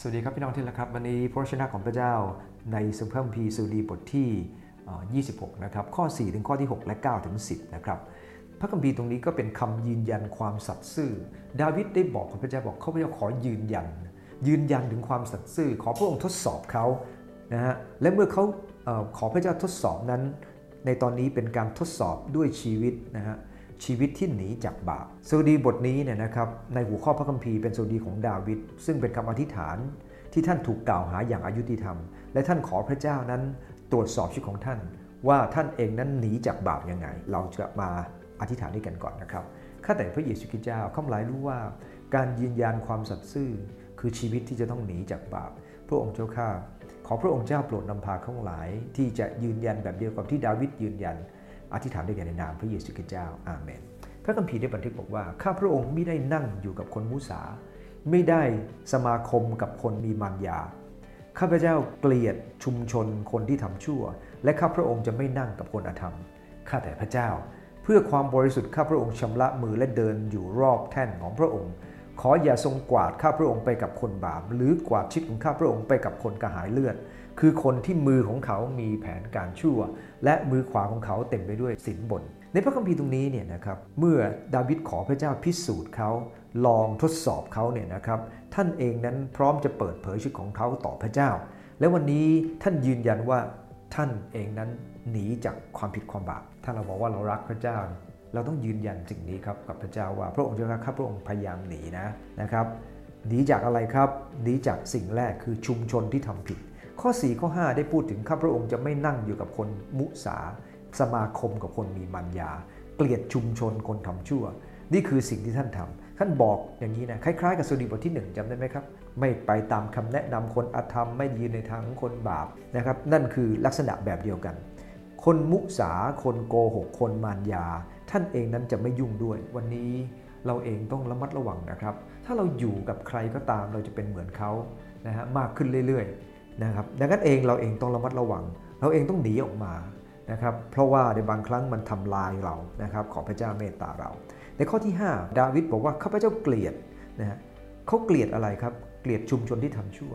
สวัสดีครับพี่น้องที่รักครับวันนี้พระชนะของพระเจ้าในสมพระคัมภีร์สุดีบทที่ 26 นะครับข้อ 4 ถึงข้อที่ 6 และ 9 ถึง 10 นะครับพระคัมภีร์ตรงนี้ก็เป็นคำยืนยันความสัตย์ซื่อ ดาวิดได้บอกกับพระเจ้าบอกเขาพระเจ้าขอยืนยัน ยืนยันถึงความสัตย์ซื่อ ขอพระองค์ทดสอบเขานะฮะและเมื่อเขาขอพระเจ้าทดสอบนั้น ในตอนนี้เป็นการทดสอบด้วยชีวิตนะฮะ ชีวิตที่หนีจากบาปสดีบทนี้เนี่ยนะครับในหัวข้อพระคัมภีร์เป็นสดีของดาวิดซึ่งเป็นคำอธิษฐานที่ท่านถูกกล่าวหาอย่างอายุติธรรม และท่านขอพระเจ้านั้นตรวจสอบชีวิตของท่าน ว่าท่านเองนั้นหนีจากบาปยังไง เราจะมาอธิษฐานด้วยกันก่อนนะครับข้าแต่พระเยซูคริสต์เจ้าข้ามหลายรู้ว่า การยืนยันความสัตย์ซื่อ คือชีวิตที่จะต้องหนีจากบาป พระองค์เจ้าข้าขอพระองค์เจ้าโปรดนำพาข้าหลาย ที่จะยืนยันแบบเดียวกับที่ดาวิดยืนยัน อธิษฐานด้วยกันในนามพระเยซูคริสต์เจ้าอาเมน พระคัมภีร์ได้บันทึกบอกว่าข้าพระองค์ไม่ได้นั่งอยู่กับคนมุสา ไม่ได้สมาคมกับคนมีมารยา ข้าพเจ้าเกลียดชุมชนคนที่ทำชั่ว และข้าพระองค์จะไม่นั่งกับคนอธรรม ข้าแต่พระเจ้า เพื่อความบริสุทธิ์ข้าพระองค์ชำระมือและเดินอยู่รอบแท่นของพระองค์ ขออย่าทรงกวาดข้าพระองค์ไปกับคนบาป หรือกวาดชิดของข้าพระองค์ไปกับคนกระหายเลือด คือคนที่มือของเขามีแผนการชั่ว และมือขวาของเขาเต็มไปด้วยสินบน ในพระคัมภีร์ตรงนี้เนี่ยนะครับเมื่อดาวิดขอพระเจ้าพิสูจน์เขาลองทดสอบเขาเนี่ยนะครับท่านเองนั้นพร้อมจะเปิดเผยชีวิตของเขาต่อพระเจ้า และวันนี้ท่านยืนยันว่าท่านเองนั้นหนีจากความผิดความบาปถ้าเราบอกว่าเรารักพระเจ้า เราต้องยืนยันสิ่งนี้ครับกับพระเจ้าว่าพระองค์เจ้าข้าพระองค์พยายามหนีนะนะครับหนีจากอะไรครับหนีจากสิ่งแรกคือชุมชนที่ทำผิด ข้อ 4 ข้อ 5 ได้พูดถึงข้าพระองค์จะไม่นั่งอยู่กับคนมุสา สมาคมกับคนมีมัญญา เกลียดชุมชนคนทำชั่ว นี่คือสิ่งที่ท่านทำท่านบอกอย่างนี้นะคล้ายๆกับสุดีบทที่ 1จำได้ไหมครับ ไม่ไปตามคำแนะนำคนอธรรม ไม่ยืนในทางของคนบาปนะครับนั่นคือลักษณะแบบเดียวกัน คนมุสาคนโกหกคนมารยา ท่านเองนั้นจะไม่ยุ่งด้วย วันนี้เราเองต้องระมัดระวังนะครับ ถ้าเราอยู่กับใครก็ตามเราจะเป็นเหมือนเขานะฮะมากขึ้นเรื่อยๆ นะครับดังนั้นเองเราเองต้องระมัดระวัง เราเองต้องหนีออกมานะครับเพราะว่าในบางครั้งมันทำลายเรานะครับขอพระเจ้าเมตตาเรา ในข้อที่ 5 ดาวิดบอกว่าข้าพเจ้าเกลียดนะฮะเขาเกลียดอะไรครับเกลียดชุมชนที่ทำชั่ว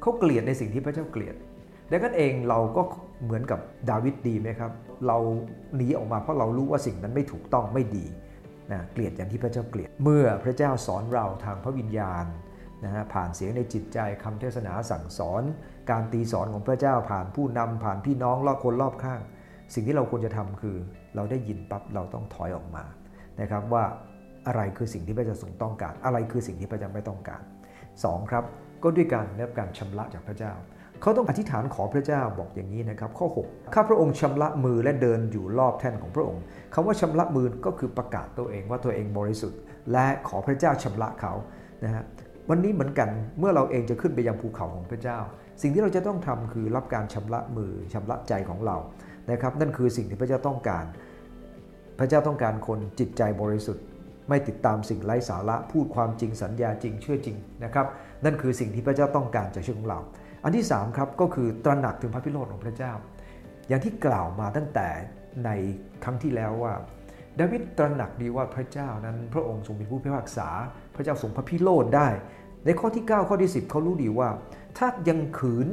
เขาเกลียดในสิ่งที่พระเจ้าเกลียดดังนั้นเองเราก็เหมือนกับดาวิดดีไหมครับ เราหนีออกมาเพราะเรารู้ว่าสิ่งนั้นไม่ถูกต้องไม่ดีนะเกลียดอย่างที่พระเจ้าเกลียด เมื่อพระเจ้าสอนเราทางพระวิญญาณ นะฮะผ่านเสียงในจิตใจคำเทศนาสั่งสอน การตีสอนของพระเจ้าผ่านผู้นำผ่านพี่น้องรอบคนรอบข้าง สิ่งที่เราควรจะทำคือ เราได้ยินปั๊บเราต้องถอยออกมานะครับว่าอะไรคือสิ่งที่พระเจ้าทรงต้องการ อะไรคือสิ่งที่พระเจ้าไม่ต้องการ 2. ครับก็ด้วยการได้รับการชำระจากพระเจ้า เขาต้องอธิษฐานขอพระเจ้าบอกอย่างนี้นะครับ ข้อ 6 ข้าพระองค์ชำระมือและเดินอยู่รอบแท่นของพระองค์คำว่าชำระมือก็คือประกาศตัวเองว่าตัวเองบริสุทธิ์ และขอพระเจ้าชำระเขานะฮะ วันนี้เหมือนกันเมื่อเราเองจะขึ้นไปยังภูเขาของพระเจ้า สิ่งที่เราจะต้องทำคือรับการชำระมือชำระใจของเรานะครับ นั่นคือสิ่งที่พระเจ้าต้องการ พระเจ้าต้องการคนจิตใจบริสุทธิ์ ไม่ติดตามสิ่งไร้สาระพูดความจริงสัญญาจริงเชื่อจริงนะครับ นั่นคือสิ่งที่พระเจ้าต้องการจากชีวิตของเรา อันที่3ครับก็คือตระหนักถึงพระพิโรธของพระเจ้า อย่างที่กล่าวมาตั้งแต่ในครั้งที่แล้วว่า ดาวิดตระหนักดีว่าพระเจ้านั้น พระองค์ทรงเป็นผู้พิพากษา พระเจ้าทรงพระพิโรธได้ ในข้อที่ 9 ข้อที่ 10 เขารู้ดีว่า ถ้ายังขืน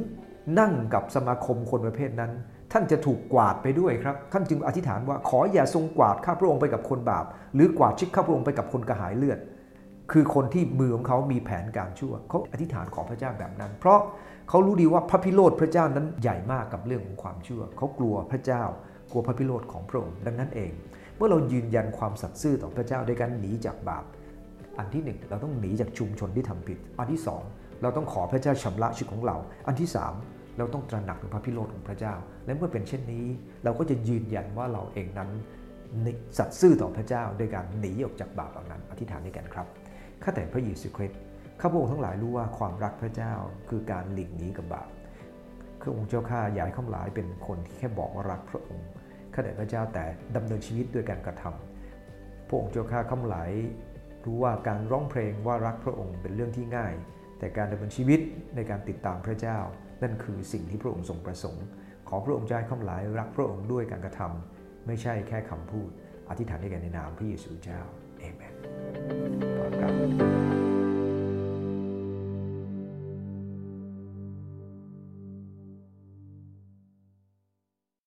นั่งกับสมาคมคนประเภทนั้น ท่านจะถูกกวาดไปด้วยครับ ท่านจึงอธิษฐานว่าขออย่าทรงกวาดข้าพระองค์ไปกับคนบาป หรือกวาดชิดข้าพระองค์ไปกับคนกระหายเลือด คือคนที่มือของเขามีแผนการชั่วเขาอธิษฐานขอพระเจ้าแบบนั้น เพราะเขารู้ดีว่าพระพิโรธพระเจ้านั้นใหญ่มากกับเรื่องของความชั่วเขากลัวพระเจ้ากลัวพระพิโรธของพระองค์ดังนั้นเอง เมื่อเรายืนยันความสัตย์ซื่อต่อพระเจ้าด้วยการหนีจากบาป อันที่หนึ่งเราต้องหนีจากชุมชนที่ทำผิด อันที่สองเราต้องขอพระเจ้าชำระชีวิตของเรา อันที่สามเราต้องตระหนักถึงพระพิโรธของพระเจ้า และเมื่อเป็นเช่นนี้ เราก็จะยืนยันว่าเราเองนั้นสัตย์ซื่อต่อพระเจ้าด้วยการหนีออกจากบาปเหล่านั้น อธิษฐานด้วยกันครับข้าแต่พระเยซูคริสต์ข้าพระองค์ทั้งหลายรู้ว่าความรักพระเจ้าคือการหลีกหนีกับบาปข้าองค์เจ้าข้าอยากให้ข้าหลายเป็นคนที่แค่บอกว่ารักพระองค์ ข้าแต่พระเจ้าแต่ดำเนินชีวิตด้วยการกระทำพระองค์เจ้าข้าข้าหลายรู้ว่าการร้องเพลงว่ารักพระองค์เป็นเรื่องที่ง่าย แต่การดำเนินชีวิตในการติดตามพระเจ้า นั่นคือสิ่งที่พระองค์ทรงประสงค์ ขอพระองค์ใจข้าหลายรักพระองค์ด้วยการกระทำไม่ใช่แค่คำพูด อธิษฐานด้วยกันในนามพระเยซูเจ้า